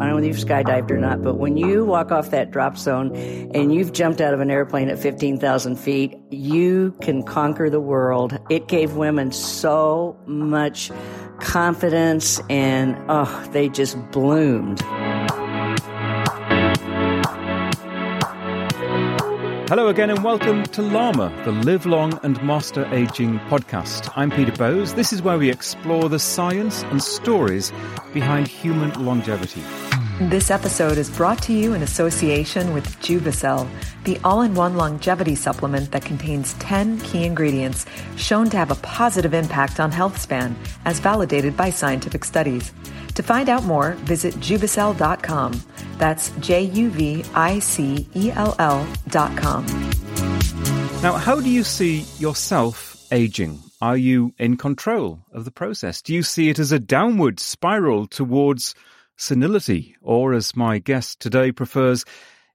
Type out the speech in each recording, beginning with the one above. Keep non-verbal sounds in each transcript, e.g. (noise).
I don't know if you've skydived or not, but when you walk off that drop zone and you've jumped out of an airplane at 15,000 feet, you can conquer the world. It gave women so much confidence and, oh, they just bloomed. Hello again, and welcome to Llama, the Live Long and Master Aging podcast. I'm Peter Bowes. This is where we explore the science and stories behind human longevity. This episode is brought to you in association with Juvicel, the all in one longevity supplement that contains 10 key ingredients shown to have a positive impact on health span, as validated by scientific studies. To find out more, visit juvicel.com. That's J U V I C E L L dot com. Now, how do you see yourself aging? Are you in control of the process? Do you see it as a downward spiral towards senility? Or, as my guest today prefers,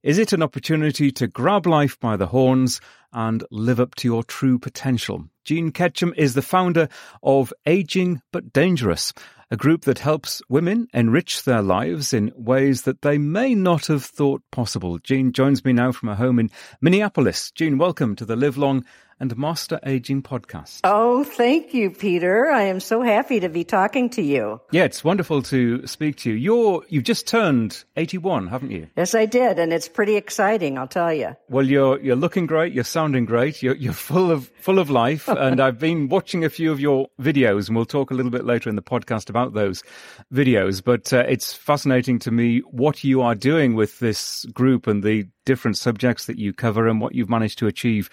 is it an opportunity to grab life by the horns and live up to your true potential? Jean Ketchum is the founder of Aging But Dangerous, a group that helps women enrich their lives in ways that they may not have thought possible. Jean joins me now from a home in Minneapolis. Jean, welcome to the Live Long and Master Aging podcast. Oh, thank you, Peter. I am so happy to be talking to you. Yeah, it's wonderful to speak to you. You're you've just turned 81, haven't you? Yes, I did, and it's pretty exciting, I'll tell you. Well, you're you're looking great, you're sounding great, you're you're full of full of life, (laughs) and I've been watching a few of your videos, and we'll talk a little bit later in the podcast about those videos. But uh, it's fascinating to me what you are doing with this group and the different subjects that you cover and what you've managed to achieve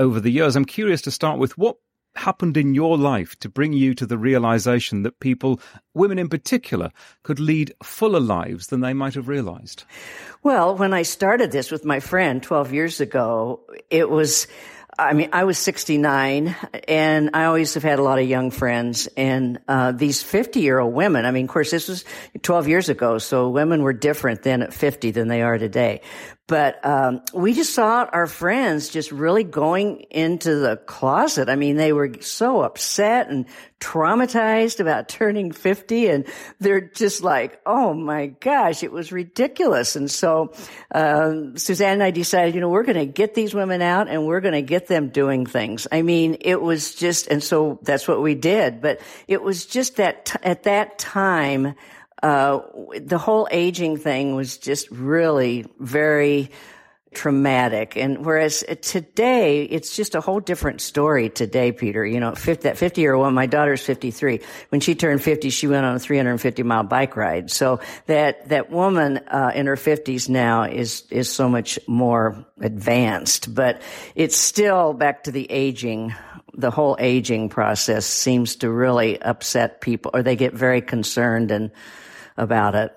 over the years. I'm curious to start with what happened in your life to bring you to the realization that people, women in particular, could lead fuller lives than they might have realized? Well, when I started this with my friend 12 years ago, it was, I mean, I was 69 and I always have had a lot of young friends and, uh, these 50 year old women, I mean, of course, this was 12 years ago, so women were different then at 50 than they are today. But um, we just saw our friends just really going into the closet. I mean, they were so upset and traumatized about (laughs) turning 50 and they're just like, oh my gosh, it was ridiculous. And so um, Suzanne and I decided, you know, we're going to get these women out and we're going to get them doing things. I mean, it was just, and so that's what we did. But it was just that t- at that time, uh, the whole aging thing was just really very traumatic. And whereas today, it's just a whole different story today, Peter. You know, 50, that 50 year old, my daughter's 53. When she turned 50, she went on a 350 mile bike ride. So that, that woman, uh, in her 50s now is, is so much more advanced, but it's still back to the aging the whole aging process seems to really upset people or they get very concerned and about it.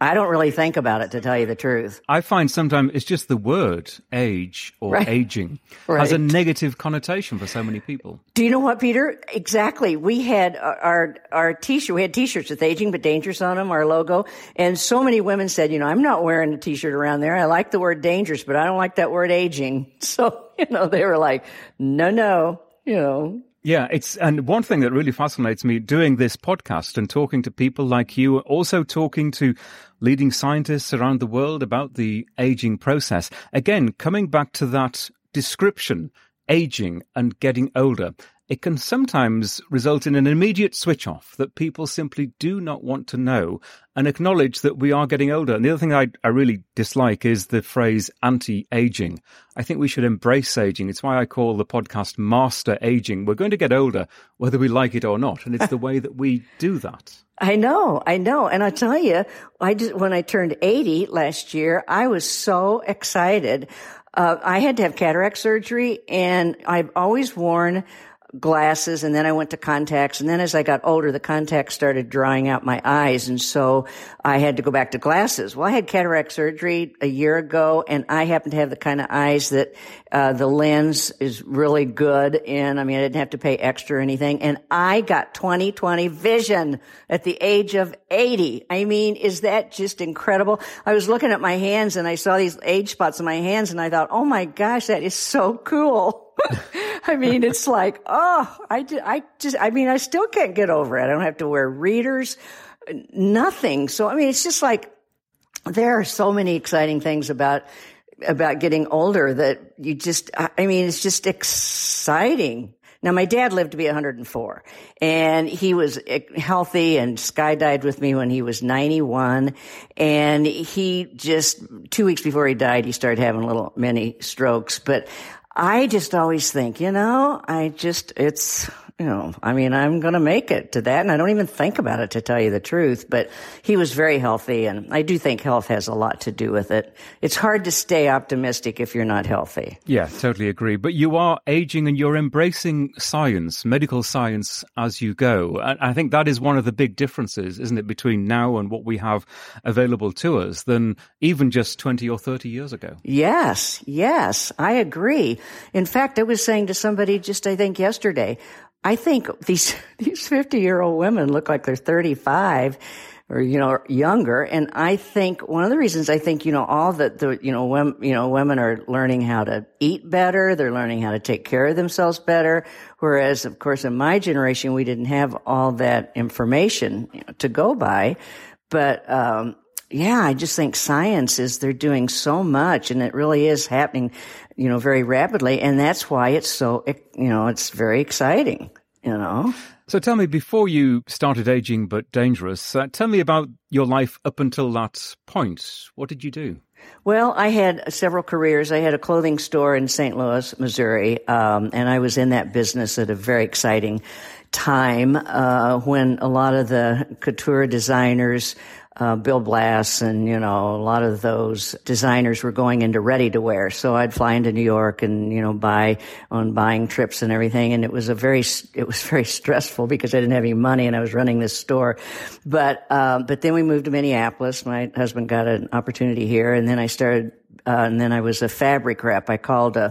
I don't really think about it to tell you the truth. I find sometimes it's just the word age or right. aging right. has a negative connotation for so many people. Do you know what, Peter? Exactly. We had our our t-shirt. We had t-shirts with aging but dangerous on them, our logo, and so many women said, you know, I'm not wearing a t-shirt around there. I like the word dangerous, but I don't like that word aging. (laughs) So, you know, they were like, no, no, you know, yeah, it's and one thing that really fascinates me doing this podcast and talking to people like you, also talking to leading scientists around the world about the aging process. Again, coming back to that description, aging and getting older it can sometimes result in an immediate switch off that people simply do not want to know and acknowledge that we are getting older. And the other thing I, I really dislike is the phrase anti aging. I think we should embrace aging. It's why I call the podcast Master Aging. We're going to get older, whether we like it or not. And it's the way that we do that. (laughs) I know, I know. And I tell you, I just, when I turned 80 last year, I was so excited. Uh, I had to have cataract surgery and I've always worn glasses and then I went to contacts. And then as I got older, the contacts started drying out my eyes. And so I had to go back to glasses. Well, I had cataract surgery a year ago and I happen to have the kind of eyes that, uh, the lens is really good in. I mean, I didn't have to pay extra or anything. And I got 20/20 vision at the age of 80. I mean, is that just incredible? I was looking at my hands and I saw these age spots in my hands and I thought, oh my gosh, that is so cool. I mean, it's like, oh, I, I just, I mean, I still can't get over it. I don't have to wear readers, nothing. So, I mean, it's just like, there are so many exciting things about, about getting older that you just, I mean, it's just exciting. Now, my dad lived to be 104 and he was healthy and skydived with me when he was 91. And he just, two weeks before he died, he started having little mini strokes. But I just always think, you know, I just, it's, you know, I mean, I'm going to make it to that. And I don't even think about it to tell you the truth, but he was very healthy. And I do think health has a lot to do with it. It's hard to stay optimistic if you're not healthy. Yeah, totally agree. But you are aging and you're embracing science, medical science as you go. And I think that is one of the big differences, isn't it, between now and what we have available to us than even just 20 or 30 years ago? Yes, yes, I agree. In fact, I was saying to somebody just, I think yesterday, I think these, (laughs) these 50 year old women look like they're 35 or, you know, younger. And I think one of the reasons I think, you know, all that the, you know, women, you know, women are learning how to eat better. They're learning how to take care of themselves better. Whereas, of course, in my generation, we didn't have all that information you know, to go by. But, um, yeah, I just think science is, they're doing so much and it really is happening, you know, very rapidly. And that's why it's so, you know, it's very exciting, you know. So tell me, before you started Aging But Dangerous, uh, tell me about your life up until that point. What did you do? Well, I had several careers. I had a clothing store in St. Louis, Missouri, um, and I was in that business at a very exciting time uh, when a lot of the couture designers uh, Bill Blass and, you know, a lot of those designers were going into ready to wear. So I'd fly into New York and, you know, buy on buying trips and everything. And it was a very, it was (laughs) very stressful because I didn't have any money and I was running this store. But, uh, but then we moved to Minneapolis. My husband got an opportunity here and then I started, uh, and then I was a fabric rep. I called, uh,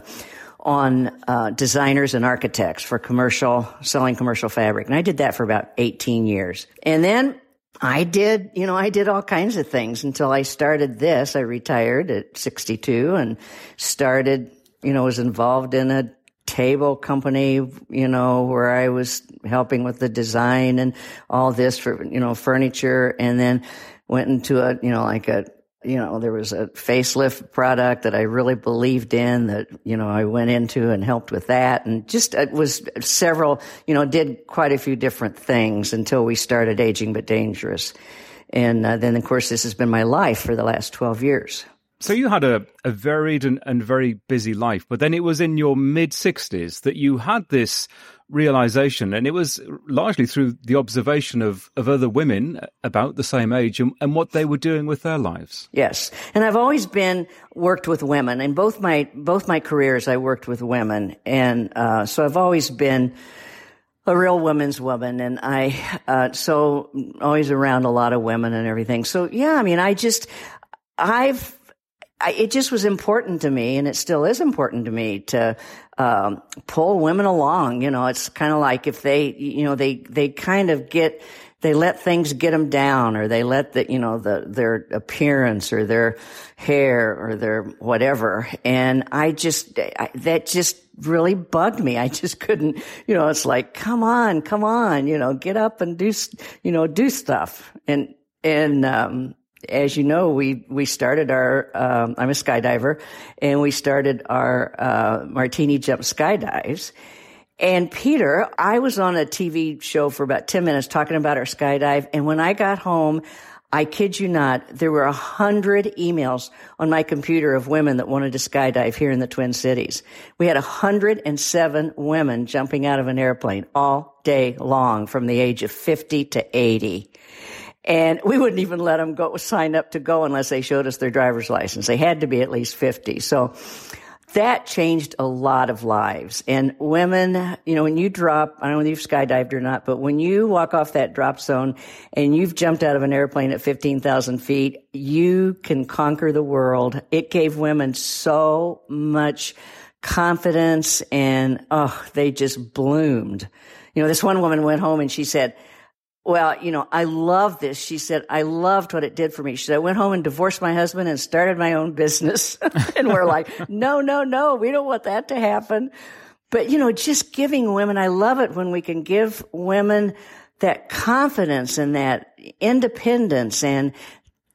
on uh, designers and architects for commercial selling commercial fabric. And i did that for about 18 years. And then I did, you know, I did all kinds of things until I started this. I retired at 62 and started, you know, was involved in a table company, you know, where I was helping with the design and all this for, you know, furniture. And then went into a, you know, like a you know, there was a facelift product that I really believed in that, you know, I went into and helped with that and just it was several, you know, did quite a few different things until we started Aging But Dangerous. And uh, then, of course, this has been my life for the last 12 years. So you had a, a varied and, and very busy life, but then it was in your mid 60s that you had this realization, and it was largely through the observation of, of other women about the same age and, and what they were doing with their lives. Yes, and I've always been worked with women. In both my both my careers, I worked with women, and uh, so I've always been a real woman's woman, and I uh, so always around a lot of women and everything. So yeah, I mean, I just I've I, it just was important to me, and it still is important to me to um, pull women along. You know, it's kind of like if they, you know, they they kind of get they let things get them down, or they let the, you know, the their appearance or their hair or their whatever. And I just I, that just really bugged me. (laughs) I just couldn't, you know, it's like, come on, come on, you know, get up and do, you know, do stuff. And and um, as you know, we we started our. Um, I'm a skydiver, and we started our uh, Martini Jump skydives. And Peter, I was on a TV show for about ten minutes talking about our skydive, and when I got home, I kid you not, there were a hundred emails on my computer of women that wanted to skydive here in the Twin Cities. We had a hundred and seven women jumping out of an airplane all day long from the age of 50 to 80. And we wouldn't even let them go sign up to go unless they showed us their driver's license. They had to be at least 50. So that changed a lot of lives. And women, you know, when you drop, I don't know if you've skydived or not, but when you walk off that drop zone and you've jumped out of an airplane at 15,000 feet, you can conquer the world. It gave women so much confidence and, oh, they just bloomed. You know, this one woman went home and she said, well, you know, I love this. She said, I loved what it did for me. She said, I went home and divorced my husband and started my own business. (laughs) and we're like, no, no, no, we don't want that to happen. But, you know, just giving women, I love it when we can give women that confidence and that independence and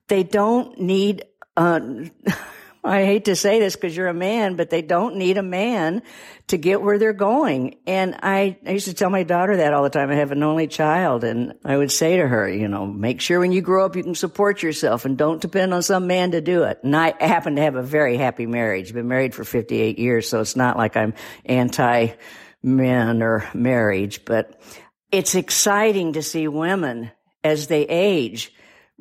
they don't need, uh, (laughs) I hate to say this because you're a man, but they don't need a man to get where they're going. And I, I used to tell my daughter that all the time. I have an only child and I would say to her, you know, make sure when you grow up you can support yourself and don't depend on some man to do it. And I happen to have a very happy marriage. Been married for 58 years, so it's not like I'm anti men or marriage, but it's exciting to see women as they age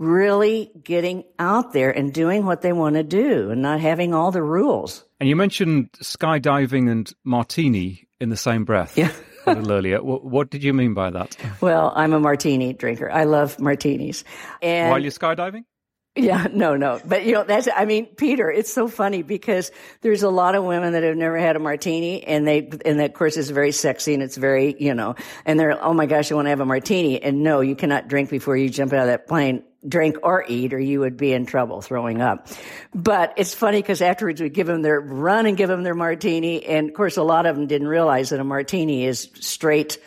really getting out there and doing what they want to do and not having all the rules. And you mentioned skydiving and martini in the same breath. Yeah. a little earlier. What, what, did you mean by that? Well, I'm a martini drinker. I love martinis. And While you're skydiving? Yeah, no, no. But you know, that's, I mean, Peter, it's so funny because there's a lot of women that have never had a martini and they, and that of course is very sexy and it's very, you know, and they're, oh my gosh, I want to have a martini. And no, you cannot drink before you jump out of that plane drink or eat or you would be in trouble throwing up. But it's funny because afterwards we give them their run and give them their martini. And of course, a lot of them didn't realize that a martini is straight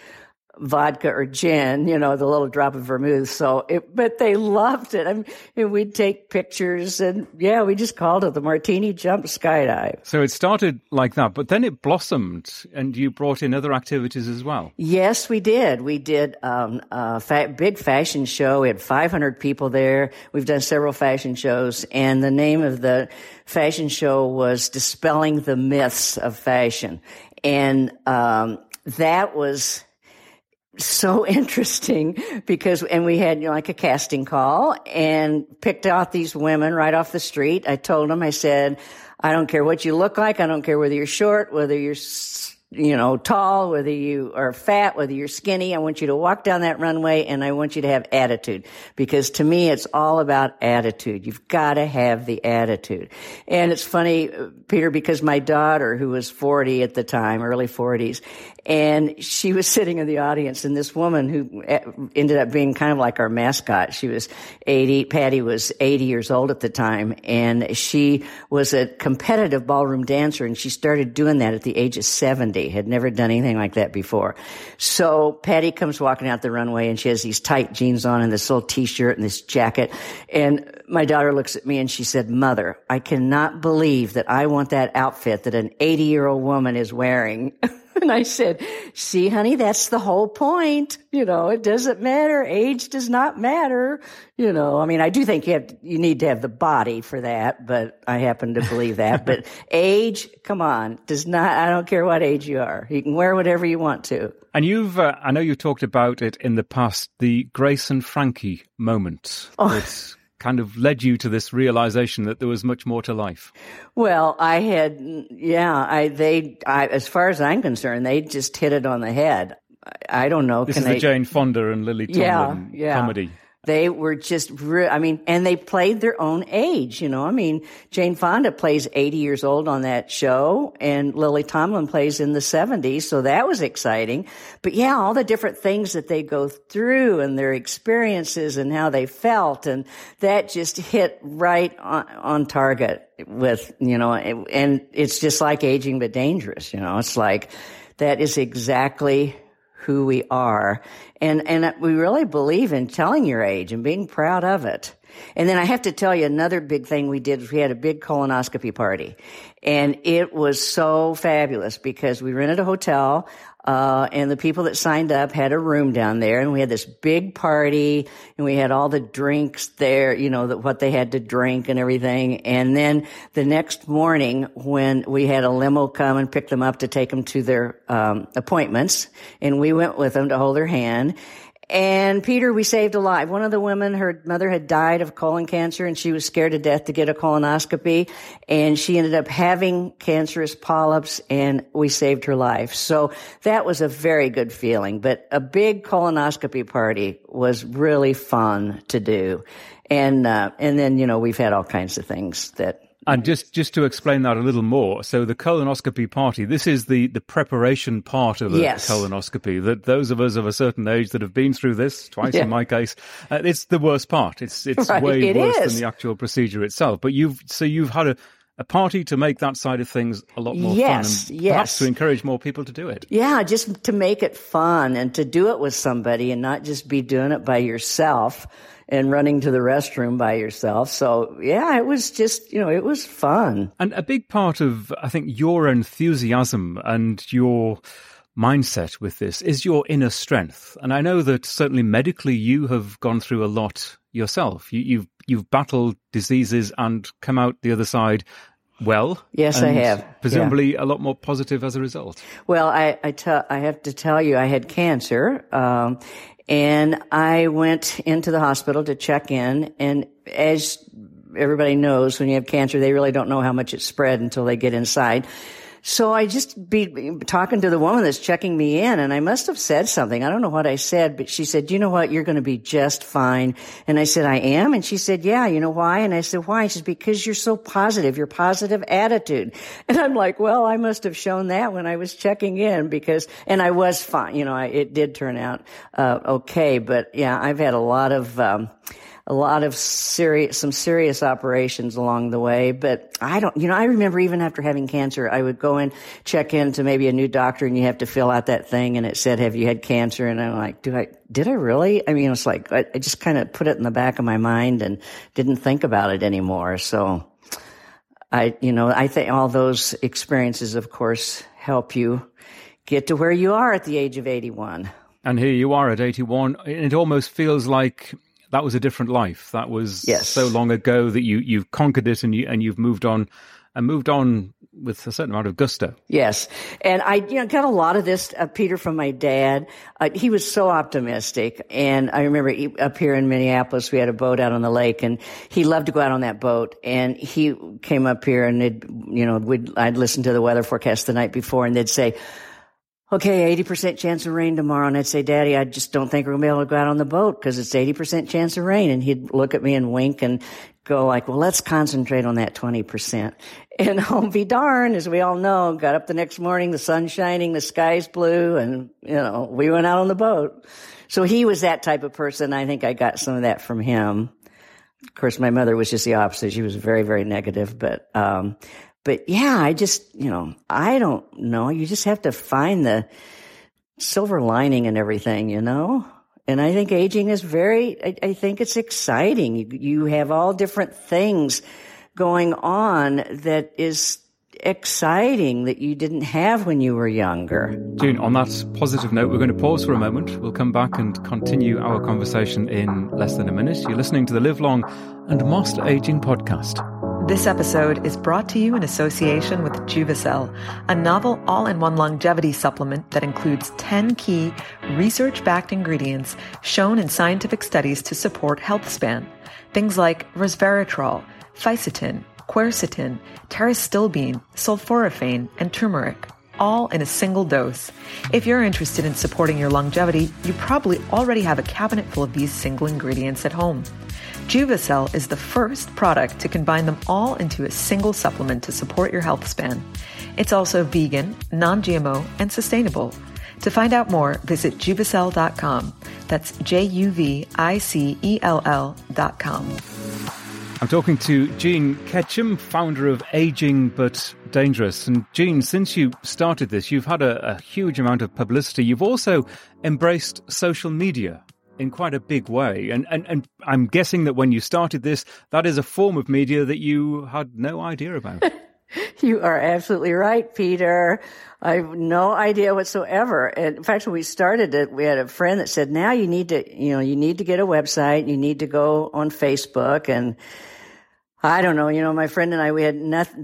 vodka or gin, you know, the little drop of vermouth. So, it, but they loved it. I mean, we'd take pictures and yeah, we just called it the Martini Jump Skydive. So it started like that, but then it blossomed and you brought in other activities as well. Yes, we did. We did um, a fa- big fashion show. We had 500 people there. We've done several fashion shows and the name of the fashion show was Dispelling the Myths of Fashion. And um, that was so (laughs) interesting because, and we had you know, like a casting call and picked out these women right off the street. I told them, I said, I don't care what you look like. I don't care whether you're short, whether you're you know, tall, whether you are fat, whether you're skinny. I want you to walk down that runway and I want you to have attitude because to me, it's all about attitude. You've got to have the attitude. And it's funny, Peter, because my daughter, who was 40 at the time, early 40s, and she was (laughs) sitting in the audience and this woman who eh, ended up being kind of like our mascot, she was 80, Patty was 80 years old at the time and she was a competitive ballroom dancer and she started doing that at the age of 70 had never done anything like that before. So Patty comes walking out the runway and she has these tight jeans on and this little t-shirt and this jacket. And my daughter looks at me and she said, mother, I cannot believe that I want that outfit that an 80 year old woman is wearing. (laughs) (laughs) And I said, see, honey, that's the whole point. You know, it doesn't matter. Age does not matter. You know, I mean, I do think you have, you need to have the body for that, but I happen to believe that. but (laughs) age, come on, does not, I don't care what age you are. You can wear whatever you want to. And you've, uh, I know you've talked about it in the past, the Grace and Frankie moment. Oh kind of led you to this realization that there was much more to life? Well, I had, yeah, I, they, I, as far as I'm concerned, they just hit it on the head. I don't know. This is they, the Jane Fonda and Lily Tomlin yeah, yeah. comedy. They were just, re- I mean, and they played their own age, you know. I mean, Jane Fonda plays 80 years old on that show and Lily Tomlin plays in the 70s. So that was exciting. But yeah, all the different things that they go through and their experiences and how they felt. And that just hit right on, on target with, you know, and it's just like aging but dangerous, you know. It's like, that is exactly who we are. And, and we really believe in telling your age and being proud of it. And then I have to tell you another big thing we did. We had a big colonoscopy party and it was so fabulous because we rented a hotel. Uh, and the people that signed up had a room down there and we had this big party and we had all the drinks there, you know, what they had to drink and everything. And then the next morning when we had a limo come and pick them up to take them to their, um, appointments and we went with them to hold their hand And Peter, we saved a life. One of the women, her mother had died of colon cancer and she was scared to death to get a colonoscopy. And she ended up having cancerous polyps and we saved her life. So that was a very good feeling. But a big colonoscopy party was really fun to do. And, uh, and then, you know, we've had all kinds of things that and just, just to explain that a little more, so the colonoscopy party, this is the, the preparation part of a yes. colonoscopy. That those of us of a certain age that have been through this twice Yeah. in my case, uh, it's the worst part. It's it's (laughs) Right, way it worse is. than the actual procedure itself. But you've so you've had a, a party to make that side of things a lot more Yes, fun, and yes. perhaps to encourage more people to do it. Yeah, just to make it fun and to do it with somebody and not just be doing it by yourself and running to the restroom by yourself. So yeah, it was just, you know, it was fun. And a big part of, I think, your enthusiasm and your mindset with this is your inner strength. And I know that certainly medically you have gone through a lot yourself. You, you've you've battled diseases and come out the other side well. Yes, I have. Presumably a lot more positive as a result. Well, I, I tell, I have to tell you, I had cancer, um, and I went into the hospital to check in, and as everybody knows, when you have cancer, they really don't know how much it's spread until they get inside. So I just be talking to the woman that's checking me in and I must have said something. I don't know what I said, but she said, you know what? You're going to be just fine. And I said, I am. And she said, yeah, you know why? And I said, why? She said, because you're so positive, your positive attitude. (laughs) And I'm like, well, I must have shown that when I was checking in because, and I was fine. You know, I, it did turn out, uh, okay. But yeah, I've had a lot of, um, a lot of serious, some serious operations along the way. But I don't, you know, I remember even after having cancer, I would go in, check in to maybe a new doctor and you have to fill out that thing and it said, have you had cancer? And I'm like, do I, did I really? I mean, it's like, I, I just kind of put it in the back of my mind and didn't think about it anymore. So I, you know, I think all those experiences, of course, help you get to where you are at the age of 81. And here you are at 81. and It almost feels like that was a different life. That was Yes. so long ago that you, you've conquered it and you, and you've moved on and moved on with a certain amount of gusto. Yes. And I, you know, got a lot of this, uh, Peter, from my dad. Uh, he was so optimistic. And I remember he, up here in Minneapolis, we had a boat out on the lake and he loved to go out on that boat. And he came up here and it, you know, we'd, I'd listen to the weather forecast the night before and they'd say, okay, 80% chance of rain tomorrow. And I'd say, Daddy, I just don't think we're going to be able to go out on the boat because it's 80% chance of rain. And he'd look at me and wink and go like, well, let's concentrate on that 20%. (laughs) And I'll be darned, as we all know, got up the next morning, the sun's shining, the sky's blue, and, you know, we went out on the boat. So he was that type of person. I think I got some of that from him. Of course, my mother was just the opposite. She was very, very negative, but, um, but yeah, I just, you know, I don't know. You just have to find the silver lining and everything, you know? And I think aging is very, I, I think it's exciting. You, you have all different things going on that is exciting that you didn't have when you were younger. June, on that positive note, we're going to pause for a moment. We'll come back and continue our conversation in less than a minute. You're listening to the Live Long and Master Aging podcast. This episode is brought to you in association with Juvicel, a novel all-in-one longevity supplement that includes 10 key research-backed ingredients shown in scientific studies to support health span. Things like resveratrol, fisetin, quercetin, pterostilbene, sulforaphane, and turmeric, all in a single dose. If you're interested in supporting your longevity, you probably already have a cabinet full of these single ingredients at home. Juvicel is the first product to combine them all into a single supplement to support your health span. It's also vegan, non-GMO, and sustainable. To find out more, visit juvicel.com. That's J U V I C E L dot com. I'm talking to Jean Ketchum, founder of Aging But Dangerous. And Jean, since you started this, you've had a, a huge amount of publicity. You've also embraced social media in quite a big way. And, and, and I'm guessing that when you started this, that is a form of media that you had no idea about. (laughs) You are absolutely right, Peter. I have no idea whatsoever. In fact, when we started it, we had a friend that said, now you need to, you know, you need to get a website. You need to go on Facebook. And I don't know. You know, my friend and I, we had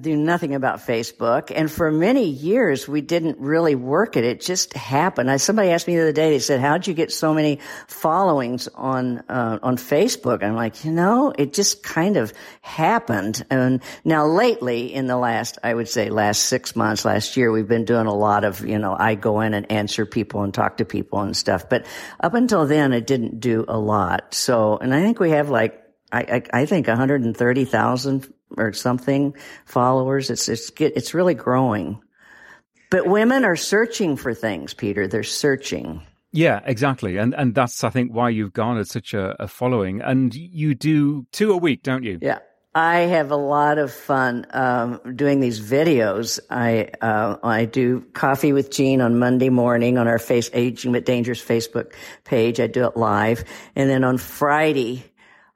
do nothing about Facebook. And for many years, we didn't really work it. It just happened. I, somebody asked me the other day, they said, how'd you get so many followings on, uh, on Facebook? I'm like, you know, it just kind of happened. And now lately, in the last, I would say last six months, last year, we've been doing a lot of, you know, I go in and answer people and talk to people and stuff. But up until then, it didn't do a lot. So, and I think we have like, I, I, I think 130,000 or something followers. It's, it's, it's really growing. But women are searching for things, Peter. They're searching. Yeah, exactly. And and that's I think why you've garnered such a, a following. And you do two a week, don't you? Yeah. I have a lot of fun um, doing these videos. I uh, I do coffee with Jean on Monday morning on our face aging but dangerous Facebook page. I do it live, and then on Friday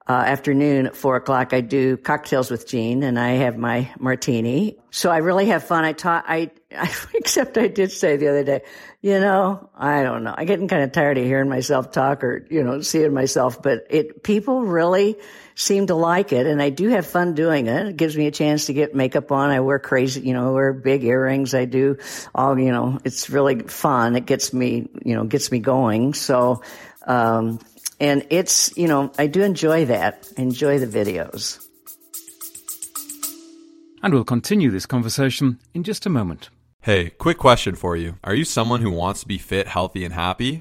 uh, afternoon at four o'clock, I do cocktails with Jean and I have my martini. So I really have fun. I taught, I, I, (laughs) except I did say the other day, you know, I don't know. I'm getting kind of tired of hearing myself talk or, you know, seeing myself, but it, people really seem to like it and I do have fun doing it. It gives me a chance to get makeup on. I wear crazy, you know, wear big earrings. I do all, you know, it's really fun. It gets me, you know, gets me going. So, um, and it's, you know, I do enjoy that. I enjoy the videos. And we'll continue this conversation in just a moment. Hey, quick question for you. Are you someone who wants to be fit, healthy, and happy?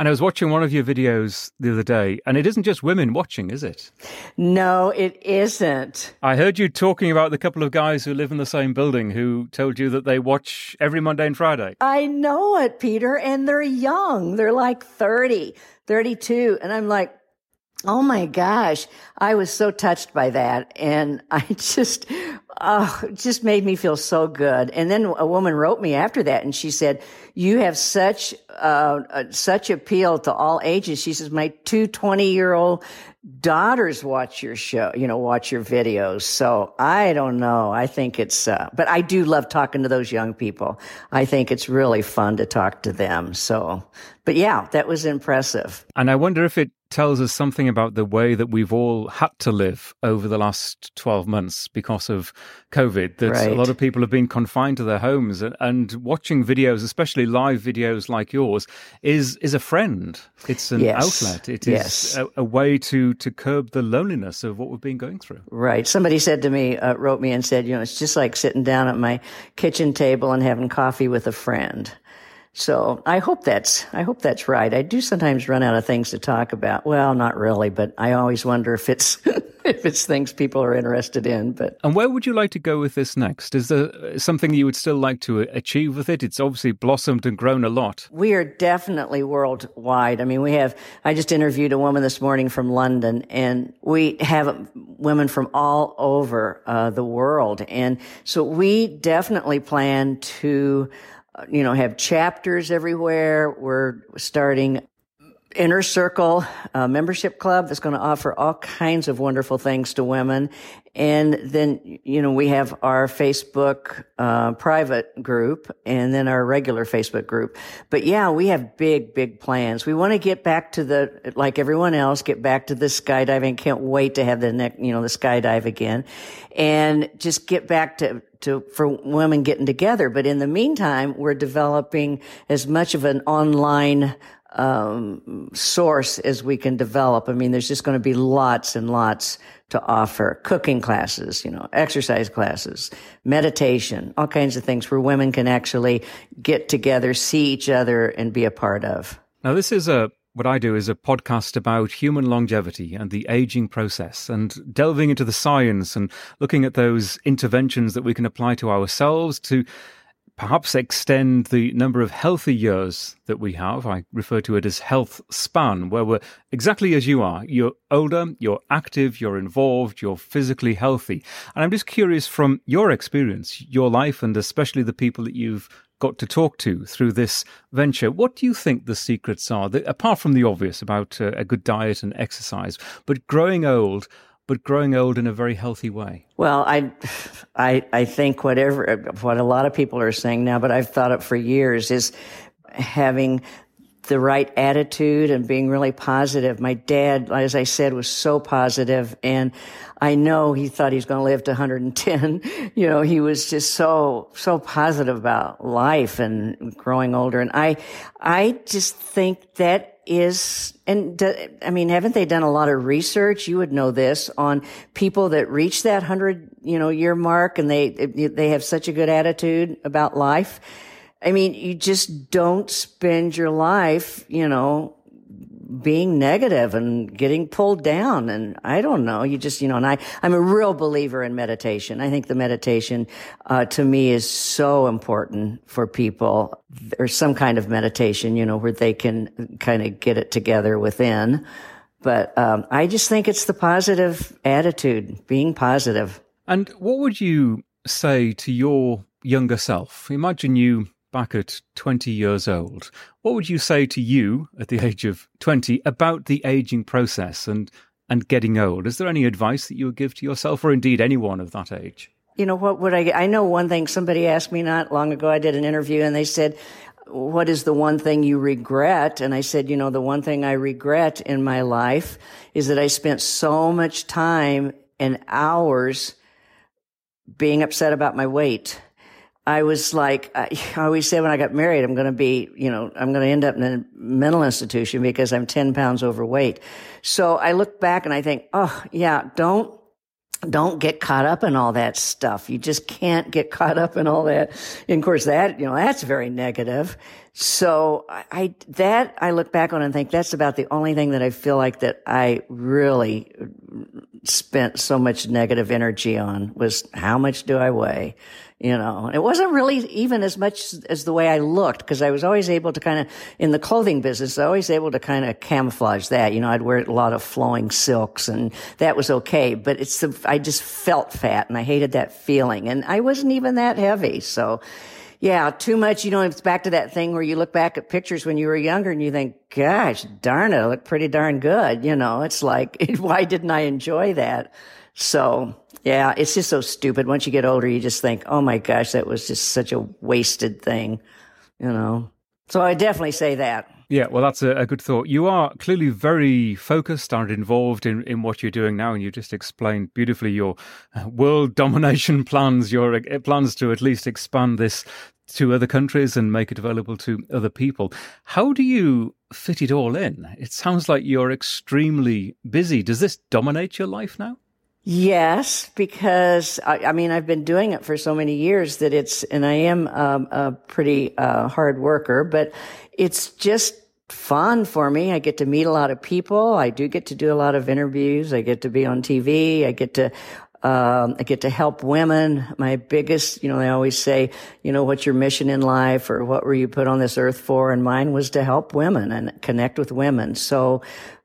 And I was watching one of your videos the other day, and it isn't just women watching, is it? No, it isn't. I heard you talking about the couple of guys who live in the same building who told you that they watch every Monday and Friday. I know it, Peter, and they're young. They're like 30, 32. And I'm like, Oh my gosh. I was so touched by that. And (laughs) I just, oh, it just made me feel so good. And then a woman wrote me after that and she said, you have such, uh, such appeal to all ages. She says, my two 20 year old daughters watch your show, you know, watch your videos. So I don't know. I think it's, uh, but I do love talking to those young people. I think it's really fun to talk to them. So, but yeah, that was impressive. And I wonder if it tells us something about the way that we've all had to live over the last 12 months because of COVID. That right. a lot of people have been confined to their homes and, and, watching videos, especially live videos like yours, is is a friend. It's an yes. outlet. It is yes. a, a, way to to curb the loneliness of what we've been going through. Right. Somebody said to me, uh, wrote me and said, you know, it's just like sitting down at my kitchen table and having coffee with a friend. So I hope that's I hope that's right. I do sometimes run out of things to talk about. Well, not really, but I always wonder if it's (laughs) if it's things people are interested in. But and where would you like to go with this next? Is there something you would still like to achieve with it? It's obviously blossomed and grown a lot. We are definitely worldwide. I mean, we have. I just interviewed a woman this morning from London, and we have women from all over uh, the world, and so we definitely plan to you know, have chapters everywhere. We're starting Inner Circle uh, membership club that's going to offer all kinds of wonderful things to women. And then, you know, we have our Facebook uh, private group and then our regular Facebook group. But yeah, we have big, big plans. We want to get back to the, like everyone else, get back to the skydiving. Can't wait to have the next, you know, the skydive again and just get back to, to, for women getting together. But in the meantime, we're developing as much of an online um, source as we can develop. I mean, there's just going to be lots and lots to offer cooking classes, you know, exercise classes, meditation, all kinds of things where women can actually get together, see each other and be a part of. Now, this is a what I do is a podcast about human longevity and the aging process and delving into the science and looking at those interventions that we can apply to ourselves to perhaps extend the number of healthy years that we have. I refer to it as health span, where we're exactly as you are. You're older, you're active, you're involved, you're physically healthy. And I'm just curious from your experience, your life, and especially the people that you've got to talk to through this venture. What do you think the secrets are, the, apart from the obvious about uh, a good diet and exercise, but growing old? But growing old in a very healthy way. Well, I, I, I think whatever what a lot of people are saying now, but I've thought it for years is having the right attitude and being really positive. My dad, as I said, was so positive and I know he thought he was going to live to 110. (laughs) You know, he was just so, so positive about life and growing older. And I, I just think that is, and I mean, haven't they done a lot of research? You would know this on people that reach that hundred, you know, year mark and they, they have such a good attitude about life. I mean, you just don't spend your life, you know, being negative and getting pulled down. And I don't know. You just, you know, and I, I'm a real believer in meditation. I think the meditation, uh, to me is so important for people or some kind of meditation, you know, where they can kind of get it together within. But, um, I just think it's the positive attitude, being positive. And what would you say to your younger self? Imagine you back at 20 years old, what would you say to you at the (laughs) age of 20 about the aging process and, and getting old? Is there any advice that you would give to yourself or indeed anyone of that age? You know, what would I, I know one thing somebody asked me not long ago, I did an interview and they said, what is the one thing you regret? And I said, you know, the one thing I regret in my life is that I spent so much time and hours being upset about my weight I was like, I always say when I got married, I'm going to be, you know, I'm going to end up in a mental institution because I'm 10 pounds overweight. So I look back and I think, oh, yeah, don't, don't get caught up in all that stuff. You just can't get caught up in all that. And of course, that, you know, that's very negative. So I, that I look back on and think that's about the only thing that I feel like that I really spent so much negative energy on was how much do I weigh? You know it wasn't really even as much as the way i looked because i was always able to kind of in the clothing business i was always able to kind of camouflage that you know i'd wear a lot of flowing silks and that was okay but it's i just felt fat and i hated that feeling and i wasn't even that heavy so yeah, too much. You know, it's back to that thing where you look back at pictures when you were younger and you think, gosh, darn it, I look pretty darn good. You know, it's like, (laughs) why didn't I enjoy that? So yeah, it's just so stupid. Once you get older, you just think, oh my gosh, that was just such a wasted thing, you know? So I definitely say that. Yeah, well, that's a, a, good thought. You are clearly very focused and involved in, in what you're doing now, and you just explained beautifully your uh, world (laughs) domination plans, your uh, plans to at least expand this to other countries and make it available to other people. How do you fit it all in? It sounds like you're extremely busy. Does this dominate your life now? Yes, because I, I, mean I've been doing it for so many years that it's, and I am um, a pretty uh, hard worker, but it's just fun for me. I get to meet a lot of people. I do get to do a lot of interviews. I get to be on TV. I get to um, I get to help women. My biggest, you know, they always say, you know, what's your mission in life or what were you put on this earth for? And mine was to help women and connect with women. So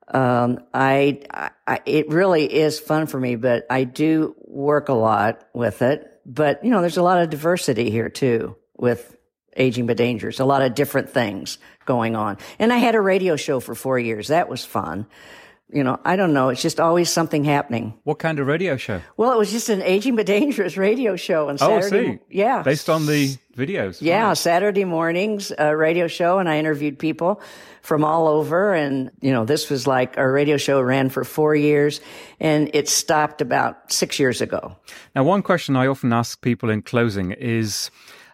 um, I, I, it really is fun for me, but I do work a lot with it. But, you know, there's a lot of diversity here too with aging but dangerous, a lot of different things going on. And I had a radio show for four years. That was fun you know, I don't know. It's just always something happening. What kind of radio show? Well, it was just an aging but dangerous radio show on oh, Saturday. Oh, see. Yeah. Based on the videos. Yeah, right. Saturday mornings, a radio show, and I interviewed people from all over. And, you know, this was like our radio show ran for four years and it stopped about six years ago. Now, one question I often ask people in closing is,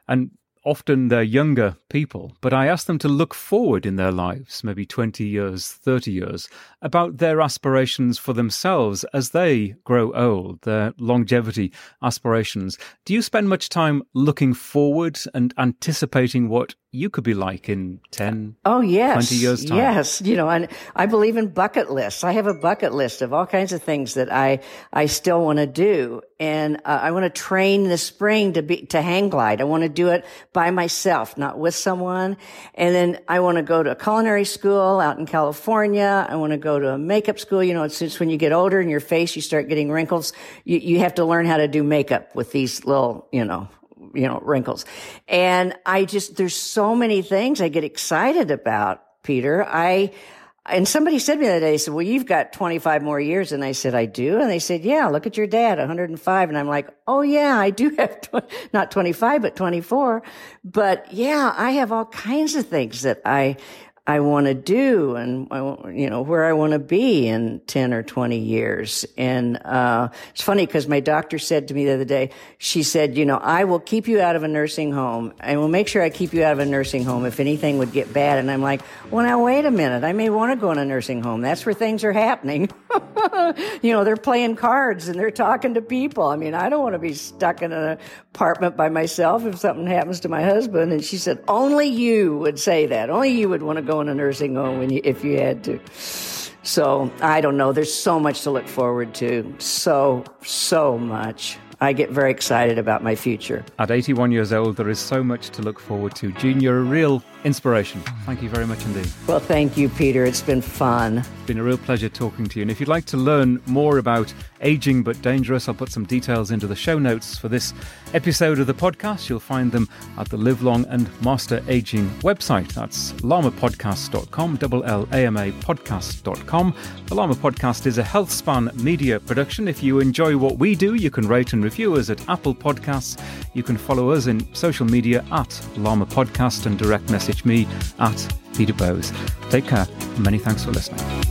and often they're younger people, but I ask them to look forward in their lives, maybe 20 years, 30 years, about their aspirations for themselves as they grow old, their longevity aspirations. Do you spend much time looking forward and anticipating what you could be like in 10, oh, yes. 20 years' time. Yes. You know, and I believe in bucket lists. I have a bucket list of all kinds of things that I, I still want to do. And uh, I want to train this spring to be, to hang glide. I want to do it by myself, not with someone. And then I want to go to a culinary school out in California. I want to go to a makeup school. You know, it's just when you get older and your face, you start getting wrinkles. You, you have to learn how to do makeup with these little, you know, you know, wrinkles. And I just, there's so many things I get excited about, Peter. I, and somebody said to me the other day, they said, well, you've got 25 more years. And I said, I do. And they said, yeah, look at your dad, 105. And I'm like, oh yeah, I do have, tw- not 25, but 24. But yeah, I have all kinds of things that I, I want to do and you know where I want to be in 10 or 20 years. And uh, it's funny because my doctor said to me the other day, she said, you know, I will keep you out of a nursing home. I will make sure I keep you out of a nursing home if anything would get bad. And I'm like, well, now wait a minute. I may want to go in a nursing home. That's where things are happening. (laughs) you know, they're playing cards and they're talking to people. I mean, I don't want to be stuck in an apartment by myself if something happens to my husband. And she said, only you would say that. Only you would want to go in a nursing home you, if you had to. So I don't know. There's so much to look forward to. So, so much. I get very excited about my future. At 81 years old, there is so much to look forward to. Jean, you're a real inspiration. Thank you very much indeed. Well, thank you, Peter. It's been fun. It's been a real pleasure talking to you. And if you'd like to learn more about aging but dangerous, I'll put some details into the show notes for this episode of the podcast. You'll find them at the Live Long and Master Aging website. That's llamapodcast.com, double L A M A podcast.com. The Llama Podcast is a HealthSpan media production. If you enjoy what we do, you can rate and review us at Apple Podcasts. You can follow us in social media at Llama Podcast and direct message me at Peter Bowes. Take care. Many thanks for listening.